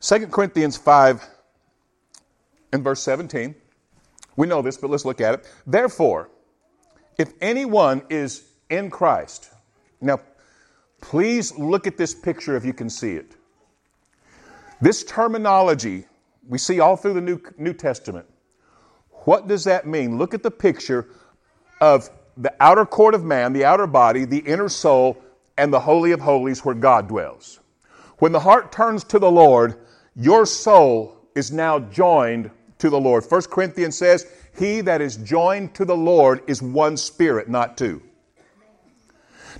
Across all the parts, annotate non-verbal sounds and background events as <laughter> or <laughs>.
2 Corinthians 5 and verse 17. We know this, but let's look at it. Therefore, if anyone is in Christ, now please look at this picture if you can see it. This terminology we see all through the New, New Testament. What does that mean? Look at the picture of the outer court of man, the outer body, the inner soul, and the Holy of Holies where God dwells. When the heart turns to the Lord, your soul is now joined to the Lord. 1 Corinthians says, He that is joined to the Lord is one spirit, not two.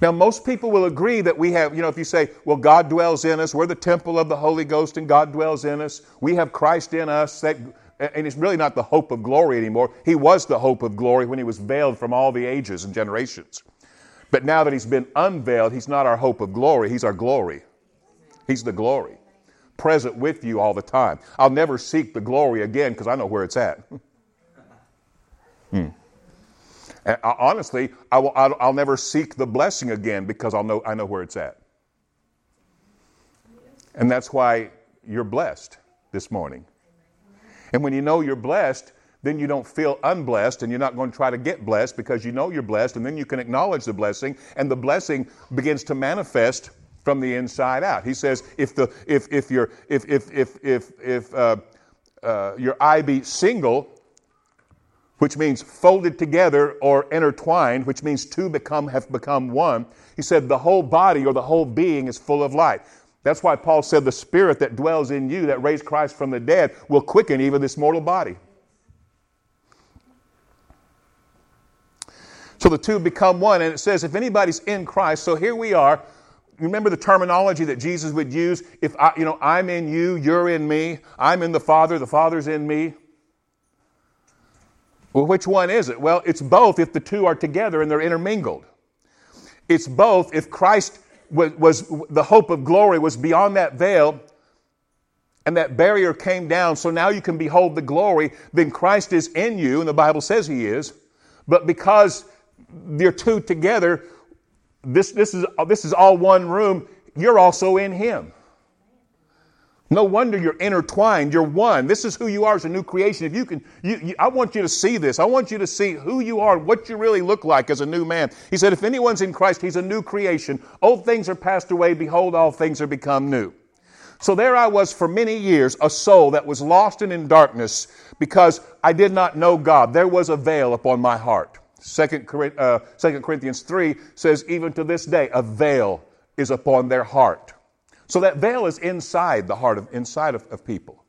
Now, most people will agree that we have, you know, if you say, well, God dwells in us, we're the temple of the Holy Ghost and God dwells in us, we have Christ in us, that, and it's really not the hope of glory anymore. He was the hope of glory when he was veiled from all the ages and generations. But now that he's been unveiled, he's not our hope of glory, he's our glory. He's the glory, present with you all the time. I'll never seek the glory again because I know where it's at. <laughs> hmm. And honestly, I will, I'll, I'll never seek the blessing again because I'll know, I know where it's at. And that's why you're blessed this morning. And when you know you're blessed, then you don't feel unblessed and you're not going to try to get blessed because you know you're blessed and then you can acknowledge the blessing and the blessing begins to manifest from the inside out. He says if the if if your if if if if if uh, uh, your eye be single, which means folded together or intertwined, which means two become have become one. He said the whole body or the whole being is full of light. That's why Paul said the spirit that dwells in you that raised Christ from the dead will quicken even this mortal body. So the two become one, and it says if anybody's in Christ, so here we are. Remember the terminology that Jesus would use? If I, you know, I'm in you, you're in me, I'm in the Father, the Father's in me. Well, which one is it? Well, it's both if the two are together and they're intermingled. It's both if Christ was, was the hope of glory was beyond that veil and that barrier came down, so now you can behold the glory, then Christ is in you, and the Bible says he is. But because they're two together, this, this, is, this is all one room, you're also in him. No wonder you're intertwined. You're one. This is who you are as a new creation. If you can, you, you, I want you to see this. I want you to see who you are, what you really look like as a new man. He said, if anyone's in Christ, he's a new creation. Old things are passed away. Behold, all things are become new. So there I was for many years, a soul that was lost and in darkness because I did not know God. There was a veil upon my heart. Second, uh, Corinthians 3 says, even to this day, a veil is upon their heart. So that veil is inside the heart of inside of, of people.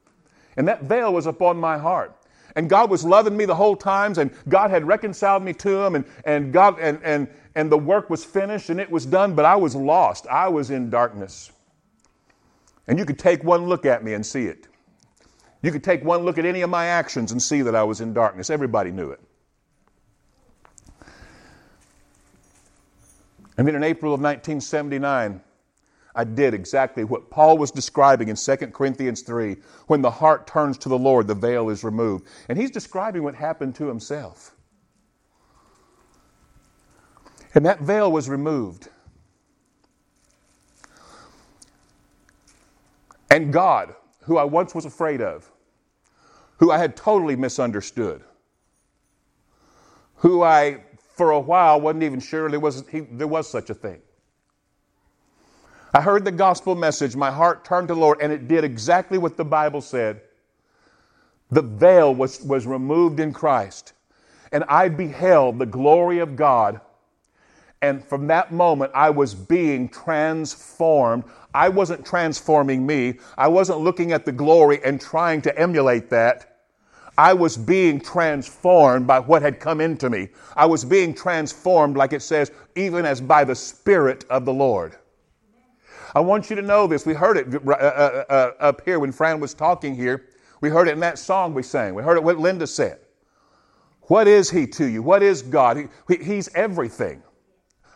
And that veil was upon my heart. And God was loving me the whole times, and God had reconciled me to him, and, and God and, and and the work was finished and it was done, but I was lost. I was in darkness. And you could take one look at me and see it. You could take one look at any of my actions and see that I was in darkness. Everybody knew it. And then in April of 1979, I did exactly what Paul was describing in 2 Corinthians 3. When the heart turns to the Lord, the veil is removed. And he's describing what happened to himself. And that veil was removed. And God, who I once was afraid of, who I had totally misunderstood, who I, for a while, wasn't even sure there was, he, there was such a thing. I heard the gospel message. My heart turned to the Lord, and it did exactly what the Bible said. The veil was, was removed in Christ, and I beheld the glory of God. And from that moment, I was being transformed. I wasn't transforming me. I wasn't looking at the glory and trying to emulate that. I was being transformed by what had come into me. I was being transformed, like it says, even as by the Spirit of the Lord. I want you to know this. We heard it uh, uh, uh, up here when Fran was talking here. We heard it in that song we sang. We heard it what Linda said. What is He to you? What is God? He, he's everything.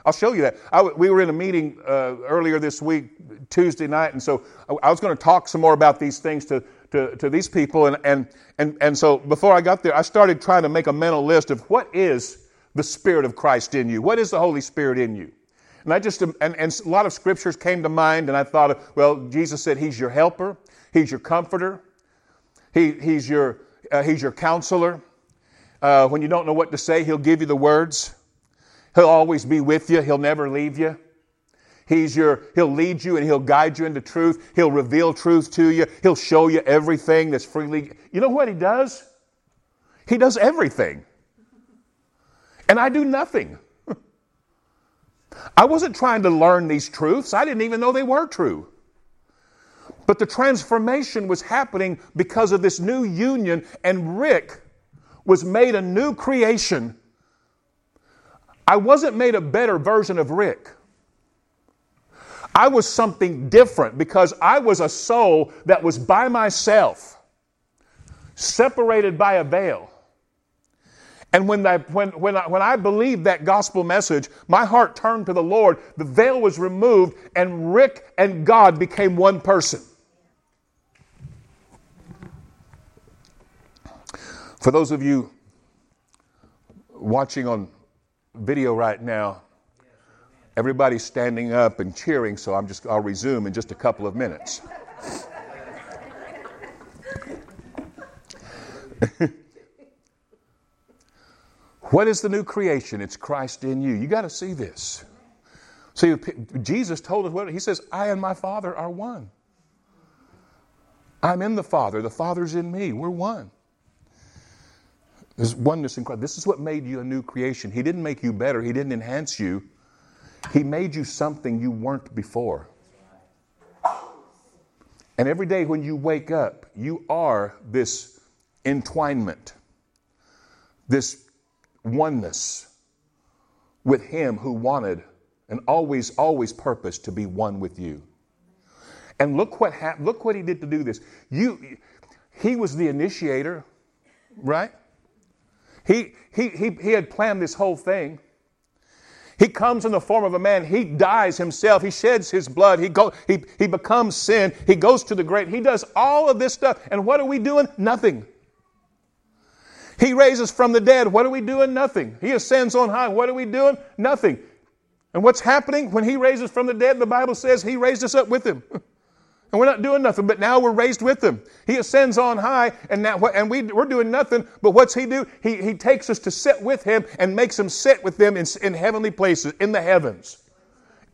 I'll show you that. I, we were in a meeting uh, earlier this week, Tuesday night, and so I, I was going to talk some more about these things to, to, to these people. And, and, and, and so before I got there, I started trying to make a mental list of what is the Spirit of Christ in you? What is the Holy Spirit in you? And I just, and, and a lot of scriptures came to mind, and I thought, well, Jesus said he's your helper, he's your comforter, he, he's, your, uh, he's your counselor. Uh, when you don't know what to say, he'll give you the words. He'll always be with you, he'll never leave you. He's your, he'll lead you and he'll guide you into truth. He'll reveal truth to you. He'll show you everything that's freely. You know what he does? He does everything. And I do nothing. <laughs> I wasn't trying to learn these truths. I didn't even know they were true. But the transformation was happening because of this new union, and Rick was made a new creation. I wasn't made a better version of Rick. I was something different because I was a soul that was by myself, separated by a veil. And when I, when, when, I, when I believed that gospel message, my heart turned to the Lord, the veil was removed, and Rick and God became one person. For those of you watching on video right now, everybody's standing up and cheering, so I'm just I'll resume in just a couple of minutes. <laughs> What is the new creation? It's Christ in you. You got to see this. See, Jesus told us what he says, I and my Father are one. I'm in the Father, the Father's in me. We're one. There's oneness in Christ. This is what made you a new creation. He didn't make you better, He didn't enhance you. He made you something you weren't before. And every day when you wake up, you are this entwinement, this oneness with Him who wanted and always, always purposed to be one with you. And look what. Look what He did to do this. You, He was the initiator, right? He, he, he, he had planned this whole thing. He comes in the form of a man. He dies himself. He sheds his blood. He, go, he, he becomes sin. He goes to the grave. He does all of this stuff. And what are we doing? Nothing. He raises from the dead. What are we doing? Nothing. He ascends on high. What are we doing? Nothing. And what's happening when He raises from the dead? The Bible says He raised us up with Him. <laughs> And we're not doing nothing, but now we're raised with Him. He ascends on high, and now and we, we're doing nothing, but what's He do? He, he takes us to sit with Him and makes Him sit with them in, in heavenly places, in the heavens.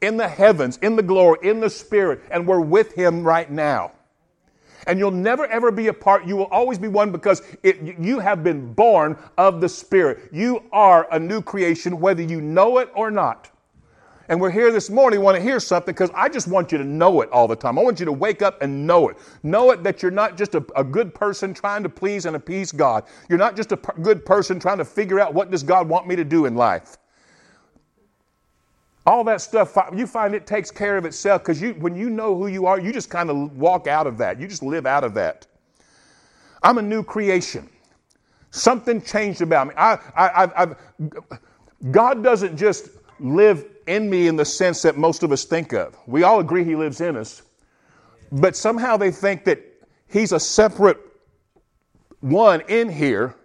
In the heavens, in the glory, in the Spirit, and we're with Him right now. And you'll never ever be apart. You will always be one because it, you have been born of the Spirit. You are a new creation, whether you know it or not. And we're here this morning, want to hear something because I just want you to know it all the time. I want you to wake up and know it. Know it that you're not just a, a good person trying to please and appease God. You're not just a p- good person trying to figure out what does God want me to do in life. All that stuff, you find it takes care of itself because you, when you know who you are, you just kind of walk out of that. You just live out of that. I'm a new creation. Something changed about me. I, I, I've, God doesn't just live in me in the sense that most of us think of. We all agree He lives in us, but somehow they think that He's a separate one in here.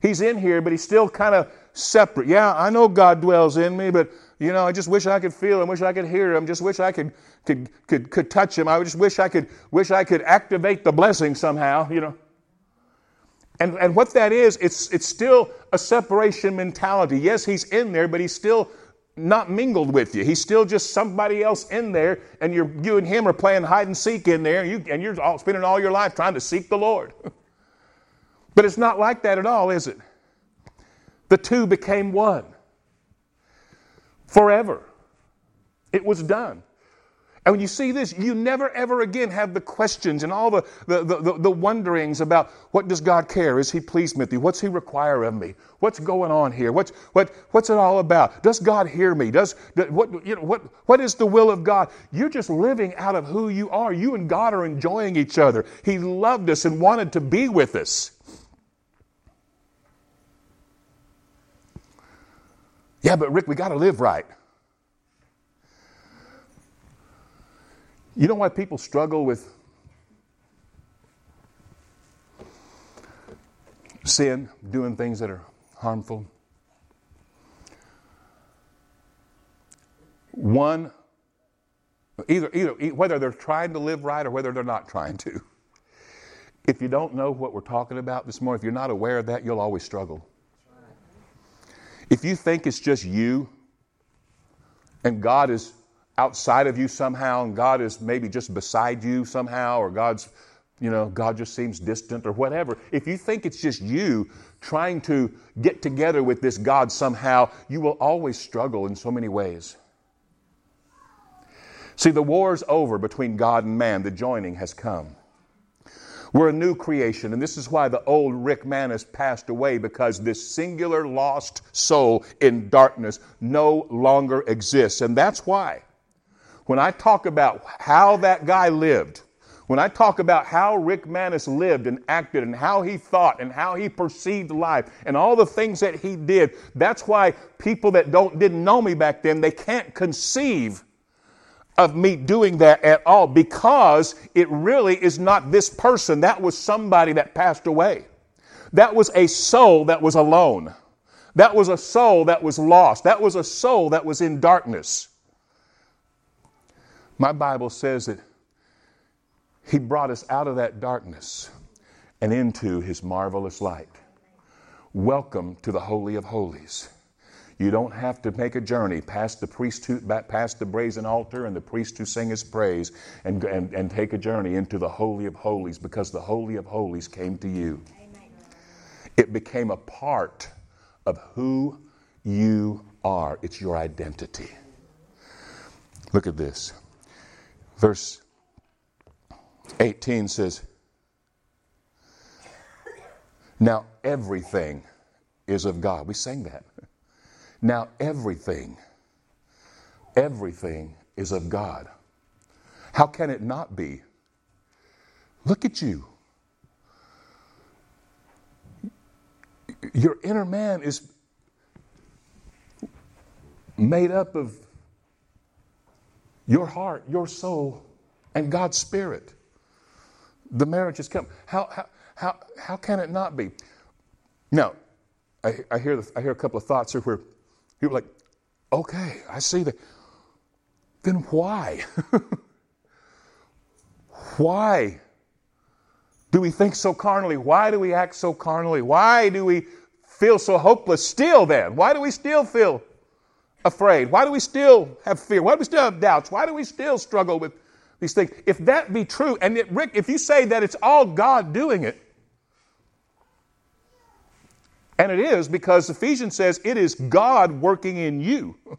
He's in here, but He's still kind of separate. Yeah, I know God dwells in me, but you know, I just wish I could feel him, wish I could hear him, just wish I could could could could touch him. I just wish I could wish I could activate the blessing somehow, you know. And and what that is, it's it's still a separation mentality. Yes, he's in there, but he's still not mingled with you. He's still just somebody else in there, and you're you and him are playing hide and seek in there, and, you, and you're all, spending all your life trying to seek the Lord. <laughs> but it's not like that at all, is it? The two became one forever. It was done. And when you see this, you never ever again have the questions and all the, the, the, the, wonderings about what does God care? Is He pleased with me? What's He require of me? What's going on here? What's, what, what's it all about? Does God hear me? Does, what, you know, what, what is the will of God? You're just living out of who you are. You and God are enjoying each other. He loved us and wanted to be with us. Yeah, but Rick, we got to live right. You know why people struggle with sin, doing things that are harmful? one, either, either whether they're trying to live right or whether they're not trying to. If you don't know what we're talking about this morning, if you're not aware of that, you'll always struggle. If you think it's just you and God is outside of you somehow and God is maybe just beside you somehow or God's you know, God just seems distant or whatever. If you think it's just you trying to get together with this God somehow, you will always struggle in so many ways. See, the war's over between God and man, the joining has come. We're a new creation, and this is why the old Rick Manis passed away because this singular lost soul in darkness no longer exists. And that's why when I talk about how that guy lived, when I talk about how Rick Manis lived and acted and how he thought and how he perceived life and all the things that he did, that's why people that don't didn't know me back then, they can't conceive of me doing that at all because it really is not this person. That was somebody that passed away. That was a soul that was alone. That was a soul that was lost. That was a soul that was in darkness. My Bible says that he brought us out of that darkness and into His marvelous light. Welcome to the Holy of Holies. You don't have to make a journey past the priest who, past the brazen altar and the priest who sing his praise and, and, and take a journey into the Holy of Holies because the Holy of Holies came to you. Amen. It became a part of who you are, it's your identity. Look at this. Verse 18 says, Now everything is of God. We sang that. Now everything, everything is of God. How can it not be? Look at you. Your inner man is made up of your heart, your soul, and God's Spirit the marriage has come. How, how, how, how can it not be? Now, I, I, hear the, I hear a couple of thoughts here where people are like, okay, I see that. Then why? <laughs> why do we think so carnally? Why do we act so carnally? Why do we feel so hopeless still then? Why do we still feel afraid? Why do we still have fear? Why do we still have doubts? Why do we still struggle with these things. If that be true, and it, Rick, if you say that it's all God doing it, and it is because Ephesians says it is God working in you, <laughs>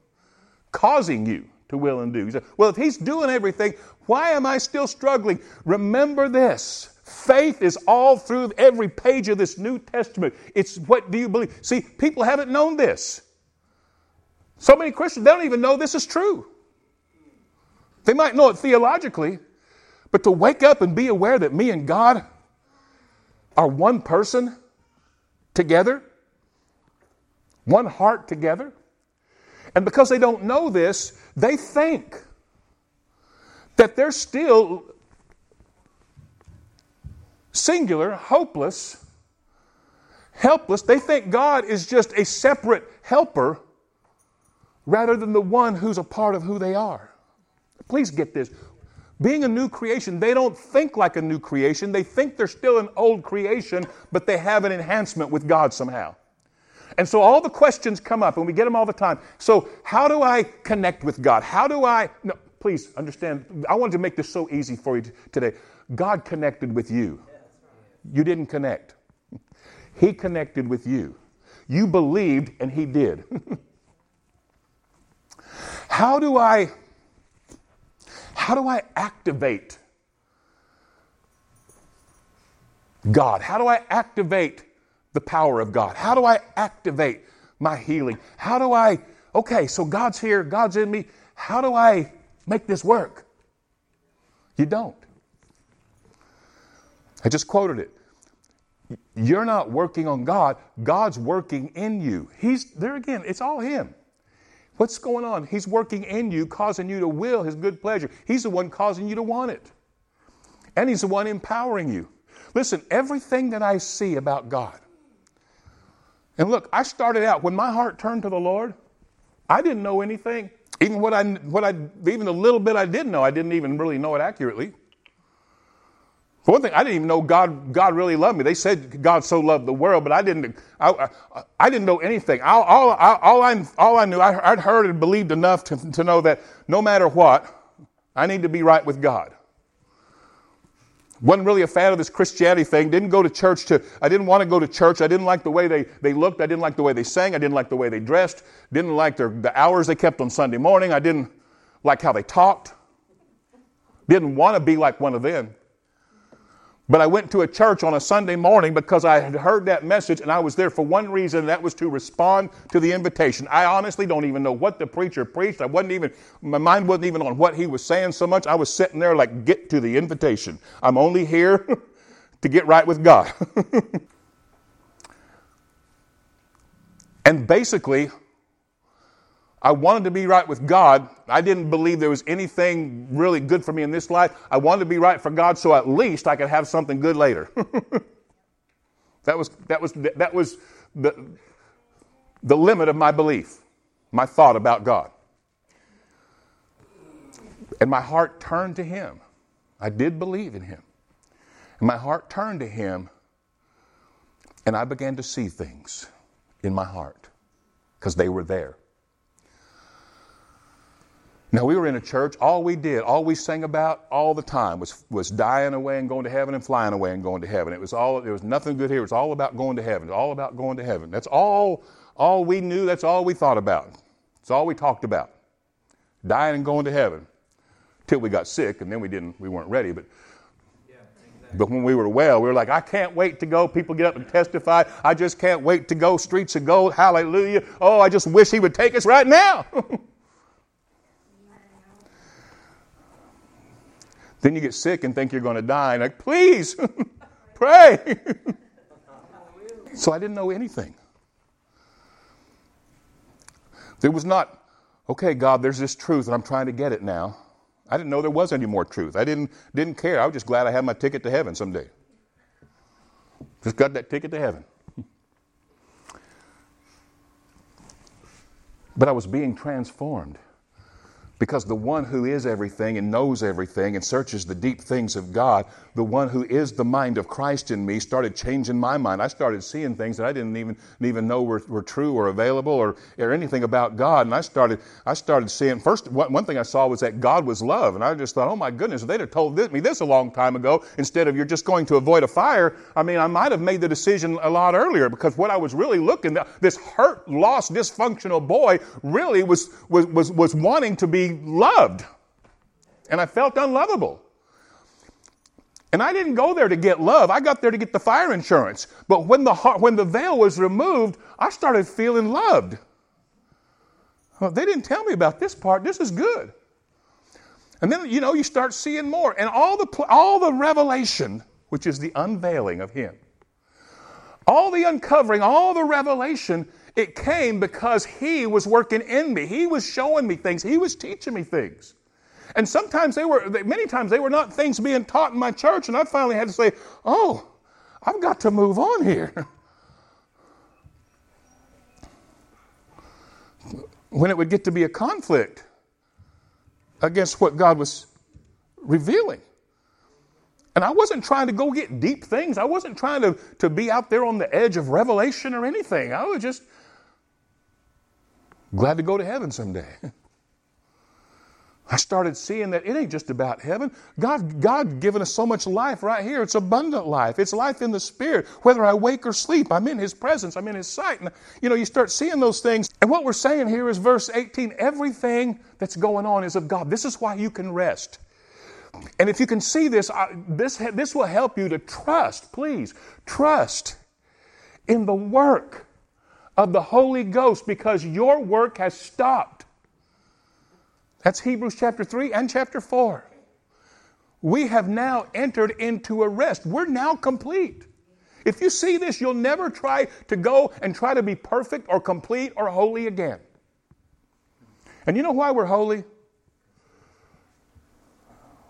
causing you to will and do. Said, well, if He's doing everything, why am I still struggling? Remember this. Faith is all through every page of this New Testament. It's what do you believe? See, people haven't known this. So many Christians, they don't even know this is true. They might know it theologically, but to wake up and be aware that me and God are one person together, one heart together. And because they don't know this, they think that they're still singular, hopeless, helpless. They think God is just a separate helper rather than the one who's a part of who they are. Please get this. Being a new creation, they don't think like a new creation. They think they're still an old creation, but they have an enhancement with God somehow. And so all the questions come up, and we get them all the time. So, how do I connect with God? How do I. No, please understand. I wanted to make this so easy for you today. God connected with you, you didn't connect. He connected with you. You believed, and He did. <laughs> how do I how do I activate God? How do I activate the power of God? How do I activate my healing? How do I, okay, so God's here, God's in me. How do I make this work? You don't. I just quoted it. You're not working on God, God's working in you. He's there again, it's all Him. What's going on? He's working in you, causing you to will His good pleasure. He's the one causing you to want it. And He's the one empowering you. Listen, everything that I see about God, and look, I started out, when my heart turned to the Lord, I didn't know anything. Even what I, what I, even the little bit I did know, I didn't even really know it accurately. For one thing, I didn't even know God, God really loved me. They said God so loved the world, but I didn't, I, I, I didn't know anything. All, all, all, I, all I knew, I, would heard and believed enough to, to know that no matter what, I need to be right with God. Wasn't really a fan of this Christianity thing. Didn't go to church to, I didn't want to go to church. I didn't like the way they, they looked. I didn't like the way they sang. I didn't like the way they dressed. Didn't like their, the hours they kept on Sunday morning. I didn't like how they talked. Didn't want to be like one of them. But I went to a church on a Sunday morning because I had heard that message and I was there for one reason, and that was to respond to the invitation. I honestly don't even know what the preacher preached. I wasn't even, my mind wasn't even on what he was saying so much. I was sitting there like, get to the invitation. I'm only here <laughs> to get right with God. <laughs> and basically, I wanted to be right with God. I didn't believe there was anything really good for me in this life. I wanted to be right for God so at least I could have something good later. <laughs> that was, that was, that was the, the limit of my belief, my thought about God. And my heart turned to Him. I did believe in Him. And my heart turned to Him, and I began to see things in my heart because they were there. Now, we were in a church, all we did, all we sang about all the time was, was dying away and going to heaven and flying away and going to heaven. It was all, there was nothing good here. It was all about going to heaven. All about going to heaven. That's all, all we knew. That's all we thought about. That's all we talked about. Dying and going to heaven. Till we got sick and then we didn't, we weren't ready. But, but when we were well, we were like, I can't wait to go. People get up and testify. I just can't wait to go. Streets of gold. Hallelujah. Oh, I just wish he would take us right now. <laughs> Then you get sick and think you're going to die, and like, please, <laughs> pray. so I didn't know anything. There was not, okay, God, there's this truth, and I'm trying to get it now. I didn't know there was any more truth. I didn't, didn't care. I was just glad I had my ticket to heaven someday. Just got that ticket to heaven. But I was being transformed. Because the one who is everything and knows everything and searches the deep things of God, the one who is the mind of Christ in me, started changing my mind. I started seeing things that I didn't even, even know were, were true or available or, or anything about God. And I started, I started seeing, first, one thing I saw was that God was love. And I just thought, oh my goodness, if they'd have told me this a long time ago, instead of you're just going to avoid a fire, I mean, I might have made the decision a lot earlier because what I was really looking, this hurt, lost, dysfunctional boy really was, was, was, was wanting to be loved. And I felt unlovable. And I didn't go there to get love. I got there to get the fire insurance. But when the, when the veil was removed, I started feeling loved. Well, they didn't tell me about this part. This is good. And then, you know, you start seeing more. And all the, all the revelation, which is the unveiling of Him, all the uncovering, all the revelation it came because He was working in me. He was showing me things. He was teaching me things. And sometimes they were, many times they were not things being taught in my church. And I finally had to say, oh, I've got to move on here. <laughs> when it would get to be a conflict against what God was revealing. And I wasn't trying to go get deep things. I wasn't trying to, to be out there on the edge of revelation or anything. I was just Glad to go to heaven someday. <laughs> I started seeing that it ain't just about heaven. God, God given us so much life right here. It's abundant life. It's life in the spirit. Whether I wake or sleep, I'm in His presence. I'm in His sight. And, you know, you start seeing those things. And what we're saying here is verse 18. Everything that's going on is of God. This is why you can rest. And if you can see this, this, this will help you to trust, please, trust in the work of the Holy Ghost because your work has stopped. That's Hebrews chapter 3 and chapter 4. We have now entered into a rest. We're now complete. If you see this, you'll never try to go and try to be perfect or complete or holy again. And you know why we're holy?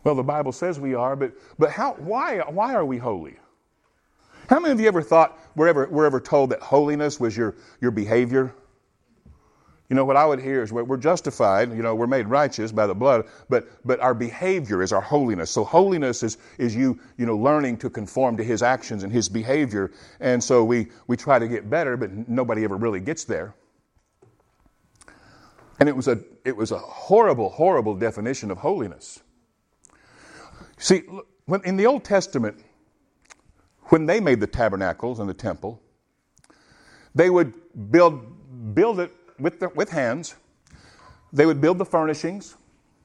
Well, the Bible says we are, but, but how, why, why are we holy? How many of you ever thought, were ever, were ever told that holiness was your, your behavior? You know, what I would hear is we're justified, you know, we're made righteous by the blood, but, but our behavior is our holiness. So holiness is, is you, you know, learning to conform to his actions and his behavior. And so we, we try to get better, but nobody ever really gets there. And it was a, it was a horrible, horrible definition of holiness. See, when, in the Old Testament, when they made the tabernacles and the temple, they would build, build it with, the, with hands. They would build the furnishings,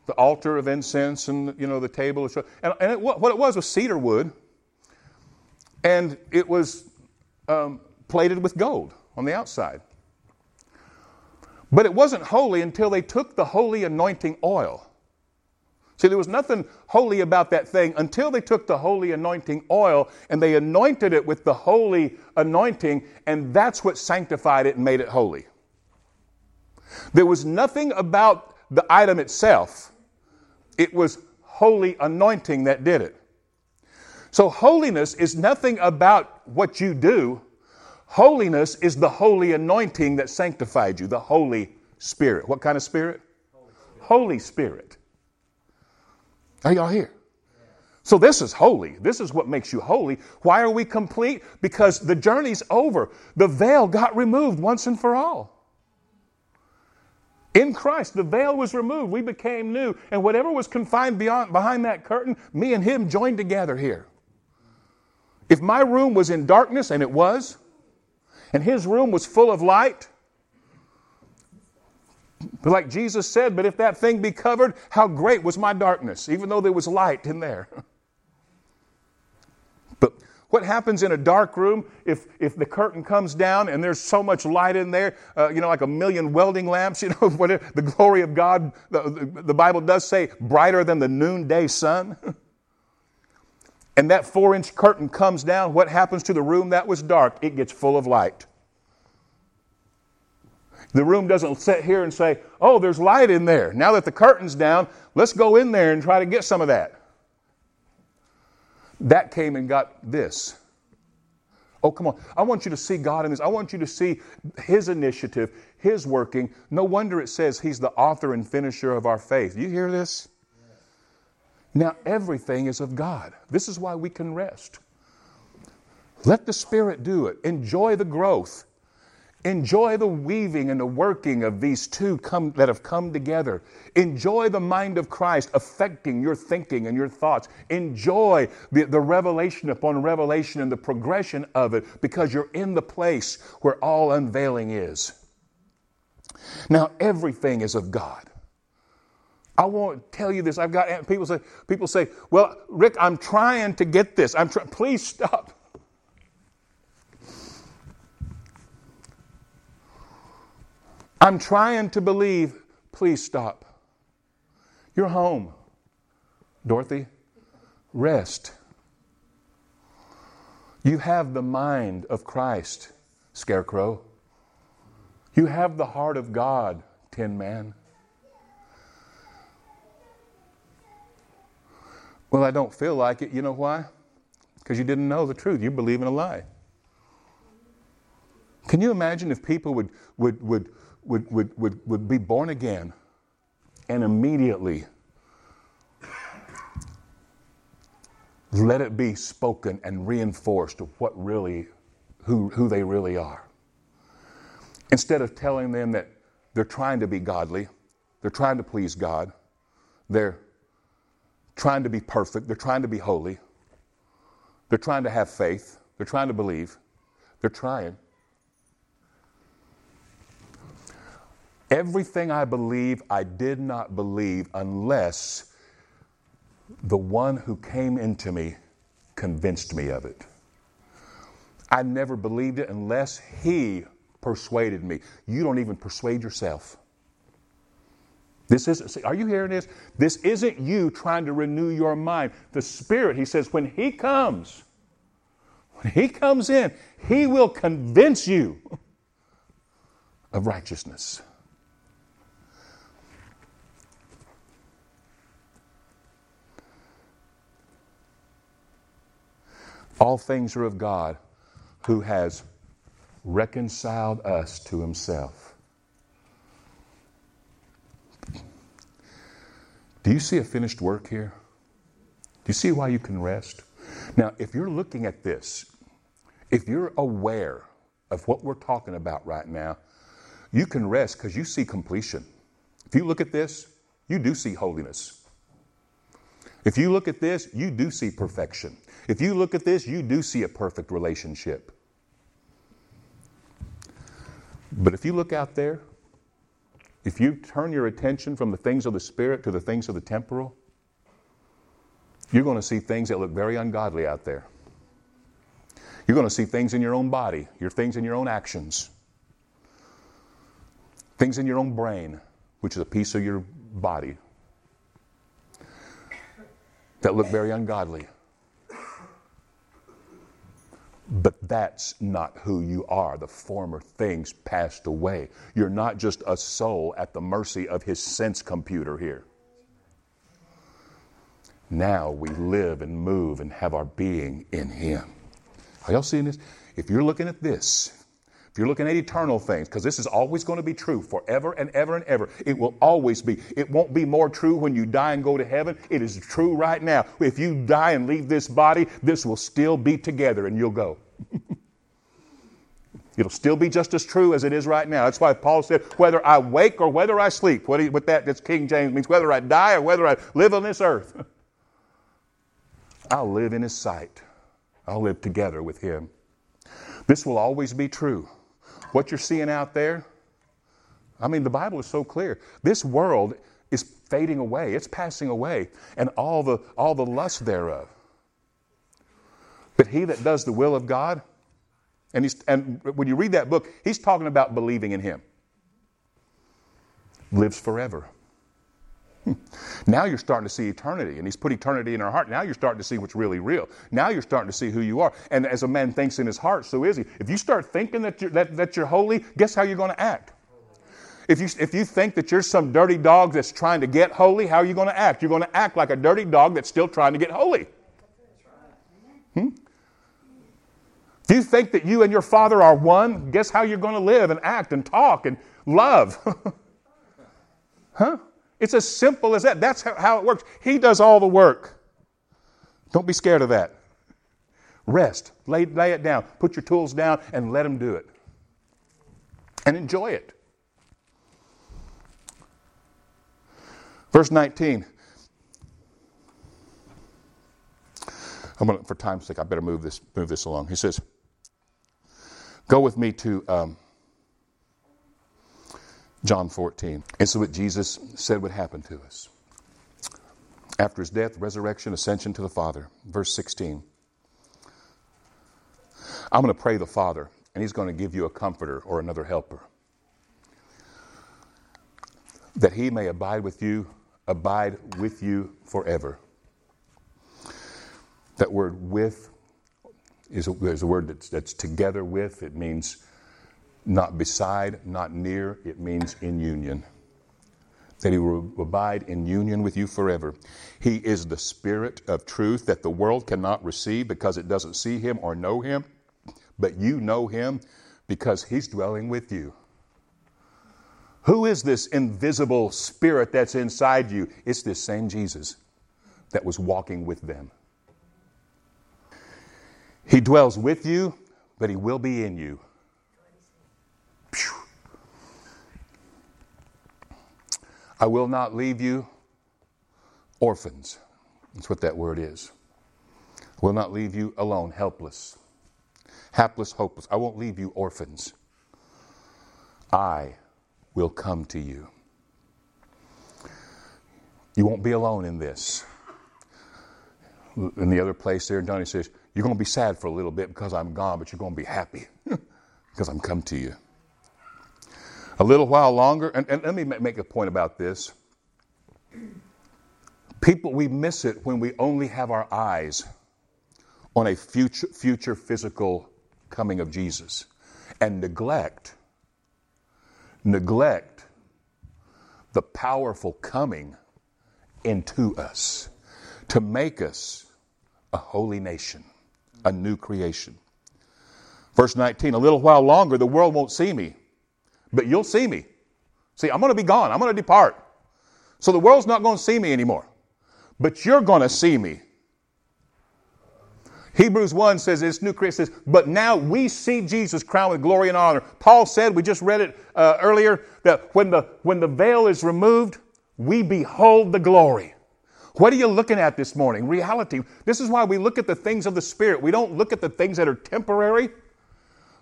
the altar of incense, and you know the table. And, and it, what it was was cedar wood, and it was um, plated with gold on the outside. But it wasn't holy until they took the holy anointing oil. See, there was nothing holy about that thing until they took the holy anointing oil and they anointed it with the holy anointing, and that's what sanctified it and made it holy. There was nothing about the item itself, it was holy anointing that did it. So, holiness is nothing about what you do. Holiness is the holy anointing that sanctified you, the Holy Spirit. What kind of spirit? Holy Spirit. Holy spirit. Are y'all here? So this is holy. This is what makes you holy. Why are we complete? Because the journey's over. The veil got removed once and for all. In Christ, the veil was removed. We became new. And whatever was confined beyond, behind that curtain, me and him joined together here. If my room was in darkness, and it was, and his room was full of light, but like Jesus said, but if that thing be covered, how great was my darkness, even though there was light in there. <laughs> but what happens in a dark room if, if the curtain comes down and there's so much light in there, uh, you know, like a million welding lamps, <laughs> you know, whatever, the glory of God, the, the Bible does say, brighter than the noonday sun. <laughs> and that four inch curtain comes down, what happens to the room that was dark? It gets full of light. The room doesn't sit here and say, oh, there's light in there. Now that the curtain's down, let's go in there and try to get some of that. That came and got this. Oh, come on. I want you to see God in this. I want you to see His initiative, His working. No wonder it says He's the author and finisher of our faith. You hear this? Now, everything is of God. This is why we can rest. Let the Spirit do it. Enjoy the growth. Enjoy the weaving and the working of these two come, that have come together. Enjoy the mind of Christ affecting your thinking and your thoughts. Enjoy the, the revelation upon revelation and the progression of it because you're in the place where all unveiling is. Now, everything is of God. I won't tell you this. I've got people say, people say, well, Rick, I'm trying to get this. I'm trying. Please stop. I'm trying to believe. Please stop. You're home. Dorothy, rest. You have the mind of Christ, Scarecrow. You have the heart of God, Tin Man. Well, I don't feel like it. You know why? Because you didn't know the truth. You believe in a lie. Can you imagine if people would, would, would, would, would, would, would be born again and immediately let it be spoken and reinforced of what really, who, who they really are. Instead of telling them that they're trying to be godly, they're trying to please God, they're trying to be perfect, they're trying to be holy, they're trying to have faith, they're trying to believe, they're trying. Everything I believe, I did not believe unless the one who came into me convinced me of it. I never believed it unless he persuaded me. You don't even persuade yourself. This isn't, are you hearing this? This isn't you trying to renew your mind. The Spirit, he says, when he comes, when he comes in, he will convince you of righteousness. All things are of God who has reconciled us to himself. Do you see a finished work here? Do you see why you can rest? Now, if you're looking at this, if you're aware of what we're talking about right now, you can rest because you see completion. If you look at this, you do see holiness. If you look at this, you do see perfection. If you look at this, you do see a perfect relationship. But if you look out there, if you turn your attention from the things of the spirit to the things of the temporal, you're going to see things that look very ungodly out there. You're going to see things in your own body, your things in your own actions, things in your own brain, which is a piece of your body, that look very ungodly. But that's not who you are. The former things passed away. You're not just a soul at the mercy of his sense computer here. Now we live and move and have our being in him. Are y'all seeing this? If you're looking at this, if you're looking at eternal things, because this is always going to be true forever and ever and ever, it will always be. It won't be more true when you die and go to heaven. It is true right now. If you die and leave this body, this will still be together and you'll go. <laughs> It'll still be just as true as it is right now. That's why Paul said, whether I wake or whether I sleep, what, he, what that that's King James means, whether I die or whether I live on this earth, <laughs> I'll live in his sight. I'll live together with him. This will always be true. What you're seeing out there, I mean, the Bible is so clear. This world is fading away, it's passing away, and all the, all the lust thereof. But he that does the will of God, and, he's, and when you read that book, he's talking about believing in him, lives forever. <laughs> Now you're starting to see eternity, and He's put eternity in our heart. Now you're starting to see what's really real. Now you're starting to see who you are. And as a man thinks in his heart, so is he. If you start thinking that you're, that, that you're holy, guess how you're going to act? If you, if you think that you're some dirty dog that's trying to get holy, how are you going to act? You're going to act like a dirty dog that's still trying to get holy. Hmm? If you think that you and your father are one, guess how you're going to live and act and talk and love? <laughs> huh? It's as simple as that. That's how it works. He does all the work. Don't be scared of that. Rest. Lay, lay it down. Put your tools down and let him do it. And enjoy it. Verse 19. I'm gonna, for time's sake, I better move this, move this along. He says, Go with me to um, John 14. And so what Jesus said would happen to us. After his death, resurrection, ascension to the Father. Verse 16. I'm going to pray the Father, and he's going to give you a comforter or another helper. That he may abide with you, abide with you forever. That word with is a, is a word that's, that's together with. It means not beside, not near, it means in union. That he will abide in union with you forever. He is the Spirit of truth that the world cannot receive because it doesn't see him or know him, but you know him because he's dwelling with you. Who is this invisible spirit that's inside you? It's this same Jesus that was walking with them. He dwells with you, but he will be in you. I will not leave you orphans. That's what that word is. I will not leave you alone, helpless, hapless, hopeless. I won't leave you orphans. I will come to you. You won't be alone in this. In the other place there, Johnny says, You're going to be sad for a little bit because I'm gone, but you're going to be happy <laughs> because I'm come to you a little while longer. And, and let me make a point about this. People, we miss it when we only have our eyes on a future, future physical coming of Jesus and neglect, neglect the powerful coming into us to make us a holy nation, a new creation. Verse 19, a little while longer, the world won't see me, but you'll see me. See, I'm going to be gone. I'm going to depart. So the world's not going to see me anymore, but you're going to see me. Hebrews 1 says, this new creation says, but now we see Jesus crowned with glory and honor. Paul said, we just read it uh, earlier, that when the, when the veil is removed, we behold the glory. What are you looking at this morning? Reality. This is why we look at the things of the Spirit. We don't look at the things that are temporary,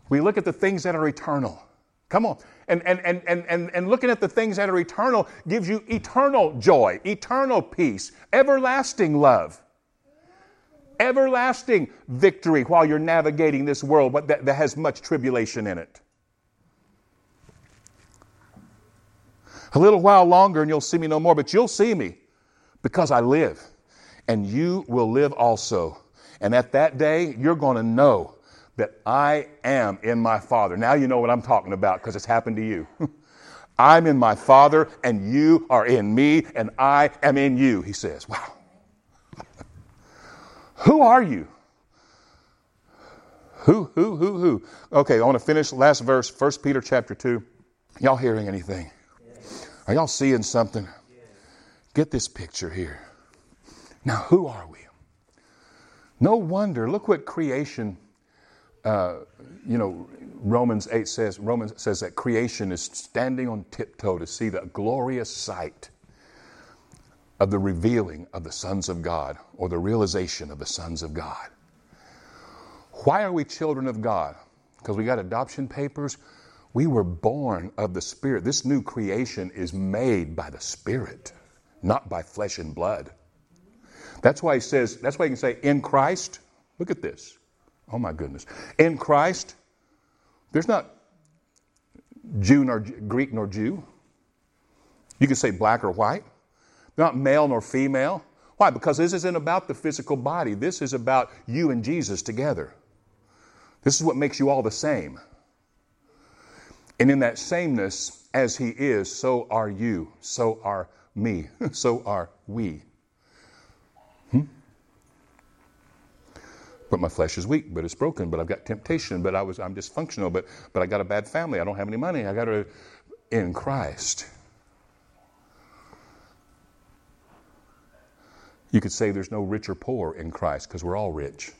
we look at the things that are eternal. Come on. And, and, and, and, and, and looking at the things that are eternal gives you eternal joy, eternal peace, everlasting love, everlasting victory while you're navigating this world that, that has much tribulation in it. A little while longer and you'll see me no more, but you'll see me because I live, and you will live also. And at that day, you're going to know that I am in my Father. Now you know what I'm talking about because it's happened to you. <laughs> I'm in my Father, and you are in me, and I am in you, he says. Wow. <laughs> who are you? Who, who, who, who? Okay, I want to finish last verse, 1 Peter chapter 2. Y'all hearing anything? Are y'all seeing something? Get this picture here. Now, who are we? No wonder, look what creation uh, you know, Romans 8 says, Romans says that creation is standing on tiptoe to see the glorious sight of the revealing of the sons of God or the realization of the sons of God. Why are we children of God? Because we got adoption papers. We were born of the Spirit. This new creation is made by the Spirit, not by flesh and blood. That's why he says, that's why you can say, in Christ, look at this. Oh my goodness. In Christ, there's not Jew nor Greek nor Jew. You can say black or white. Not male nor female. Why? Because this isn't about the physical body. This is about you and Jesus together. This is what makes you all the same. And in that sameness, as He is, so are you, so are me, <laughs> so are we. But my flesh is weak, but it's broken, but I've got temptation, but I was I'm dysfunctional, but but I got a bad family, I don't have any money, I got to in Christ. You could say there's no rich or poor in Christ because we're all rich.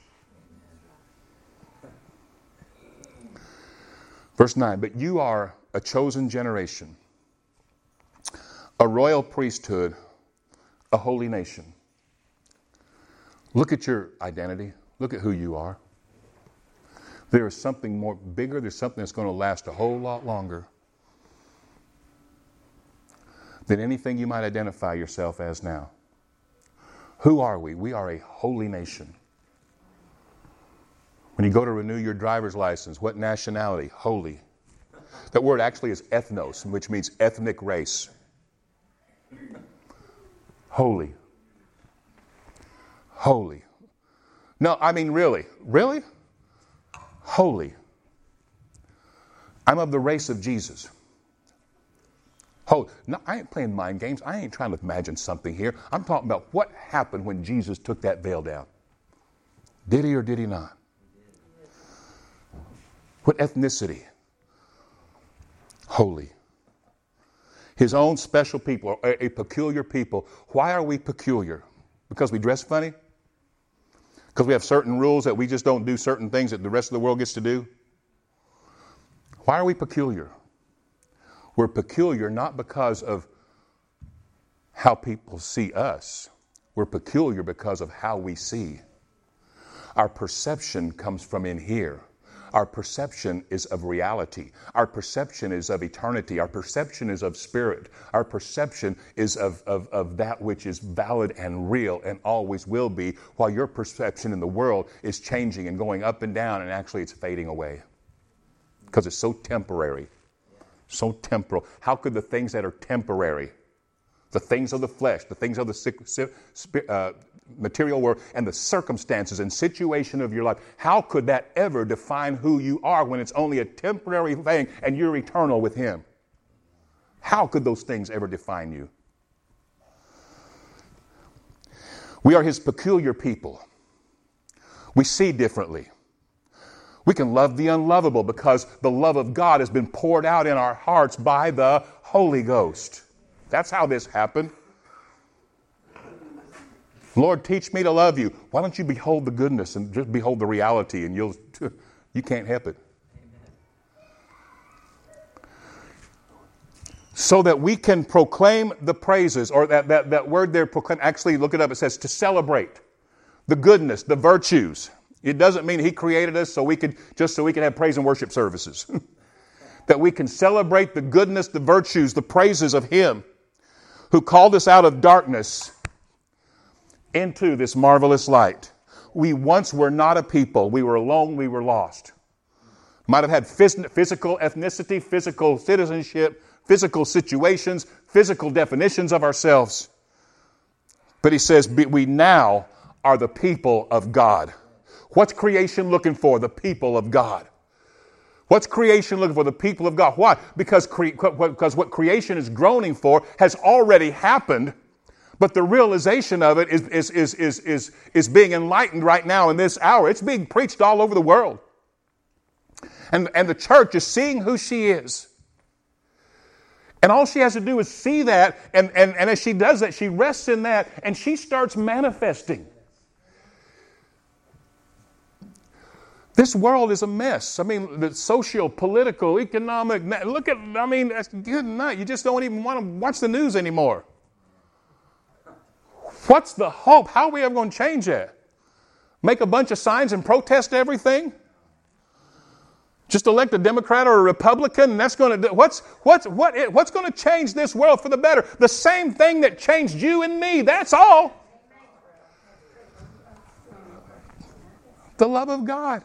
Verse 9, but you are a chosen generation, a royal priesthood, a holy nation. Look at your identity. Look at who you are. There is something more bigger, there's something that's going to last a whole lot longer than anything you might identify yourself as now. Who are we? We are a holy nation. When you go to renew your driver's license, what nationality? Holy. That word actually is ethnos, which means ethnic race. Holy. Holy. No, I mean, really. Really? Holy. I'm of the race of Jesus. Holy. No, I ain't playing mind games. I ain't trying to imagine something here. I'm talking about what happened when Jesus took that veil down. Did he or did he not? What ethnicity? Holy. His own special people, a, a peculiar people. Why are we peculiar? Because we dress funny? Because we have certain rules that we just don't do certain things that the rest of the world gets to do? Why are we peculiar? We're peculiar not because of how people see us, we're peculiar because of how we see. Our perception comes from in here. Our perception is of reality. Our perception is of eternity. Our perception is of spirit. Our perception is of, of, of that which is valid and real and always will be, while your perception in the world is changing and going up and down, and actually it's fading away because it's so temporary. So temporal. How could the things that are temporary, the things of the flesh, the things of the uh, material world and the circumstances and situation of your life, how could that ever define who you are when it's only a temporary thing and you're eternal with Him? How could those things ever define you? We are His peculiar people. We see differently. We can love the unlovable because the love of God has been poured out in our hearts by the Holy Ghost. That's how this happened. Lord, teach me to love you. Why don't you behold the goodness and just behold the reality and you'll <laughs> you can't help it. So that we can proclaim the praises, or that, that, that word there, proclaim, actually look it up, it says to celebrate the goodness, the virtues. It doesn't mean He created us so we could just so we can have praise and worship services. <laughs> that we can celebrate the goodness, the virtues, the praises of Him who called us out of darkness into this marvelous light. We once were not a people. We were alone. We were lost. Might have had phys- physical ethnicity, physical citizenship, physical situations, physical definitions of ourselves. But he says, we now are the people of God. What's creation looking for? The people of God. What's creation looking for? The people of God. Why? Because, cre- because what creation is groaning for has already happened, but the realization of it is, is, is, is, is, is being enlightened right now in this hour. It's being preached all over the world. And, and the church is seeing who she is. And all she has to do is see that, and, and, and as she does that, she rests in that, and she starts manifesting. This world is a mess. I mean, the social, political, economic. Look at, I mean, that's good night. You just don't even want to watch the news anymore. What's the hope? How are we ever going to change that? Make a bunch of signs and protest everything? Just elect a Democrat or a Republican, and that's going to what's what's what what's going to change this world for the better? The same thing that changed you and me. That's all. The love of God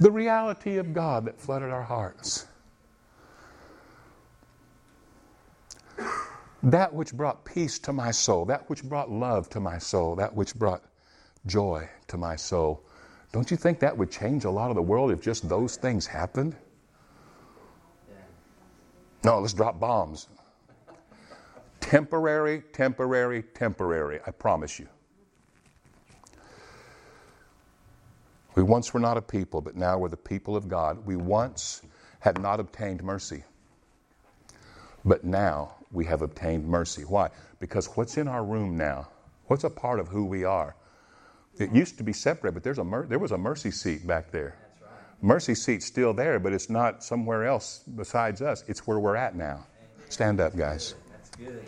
the reality of God that flooded our hearts. That which brought peace to my soul, that which brought love to my soul, that which brought joy to my soul. Don't you think that would change a lot of the world if just those things happened? No, let's drop bombs. Temporary, temporary, temporary, I promise you. We once were not a people, but now we're the people of God. We once had not obtained mercy, but now we have obtained mercy. Why? Because what's in our room now, what's a part of who we are? It used to be separate, but there's a mer- there was a mercy seat back there. Right. Mercy seat's still there, but it's not somewhere else besides us. It's where we're at now. Stand up, guys. That's good.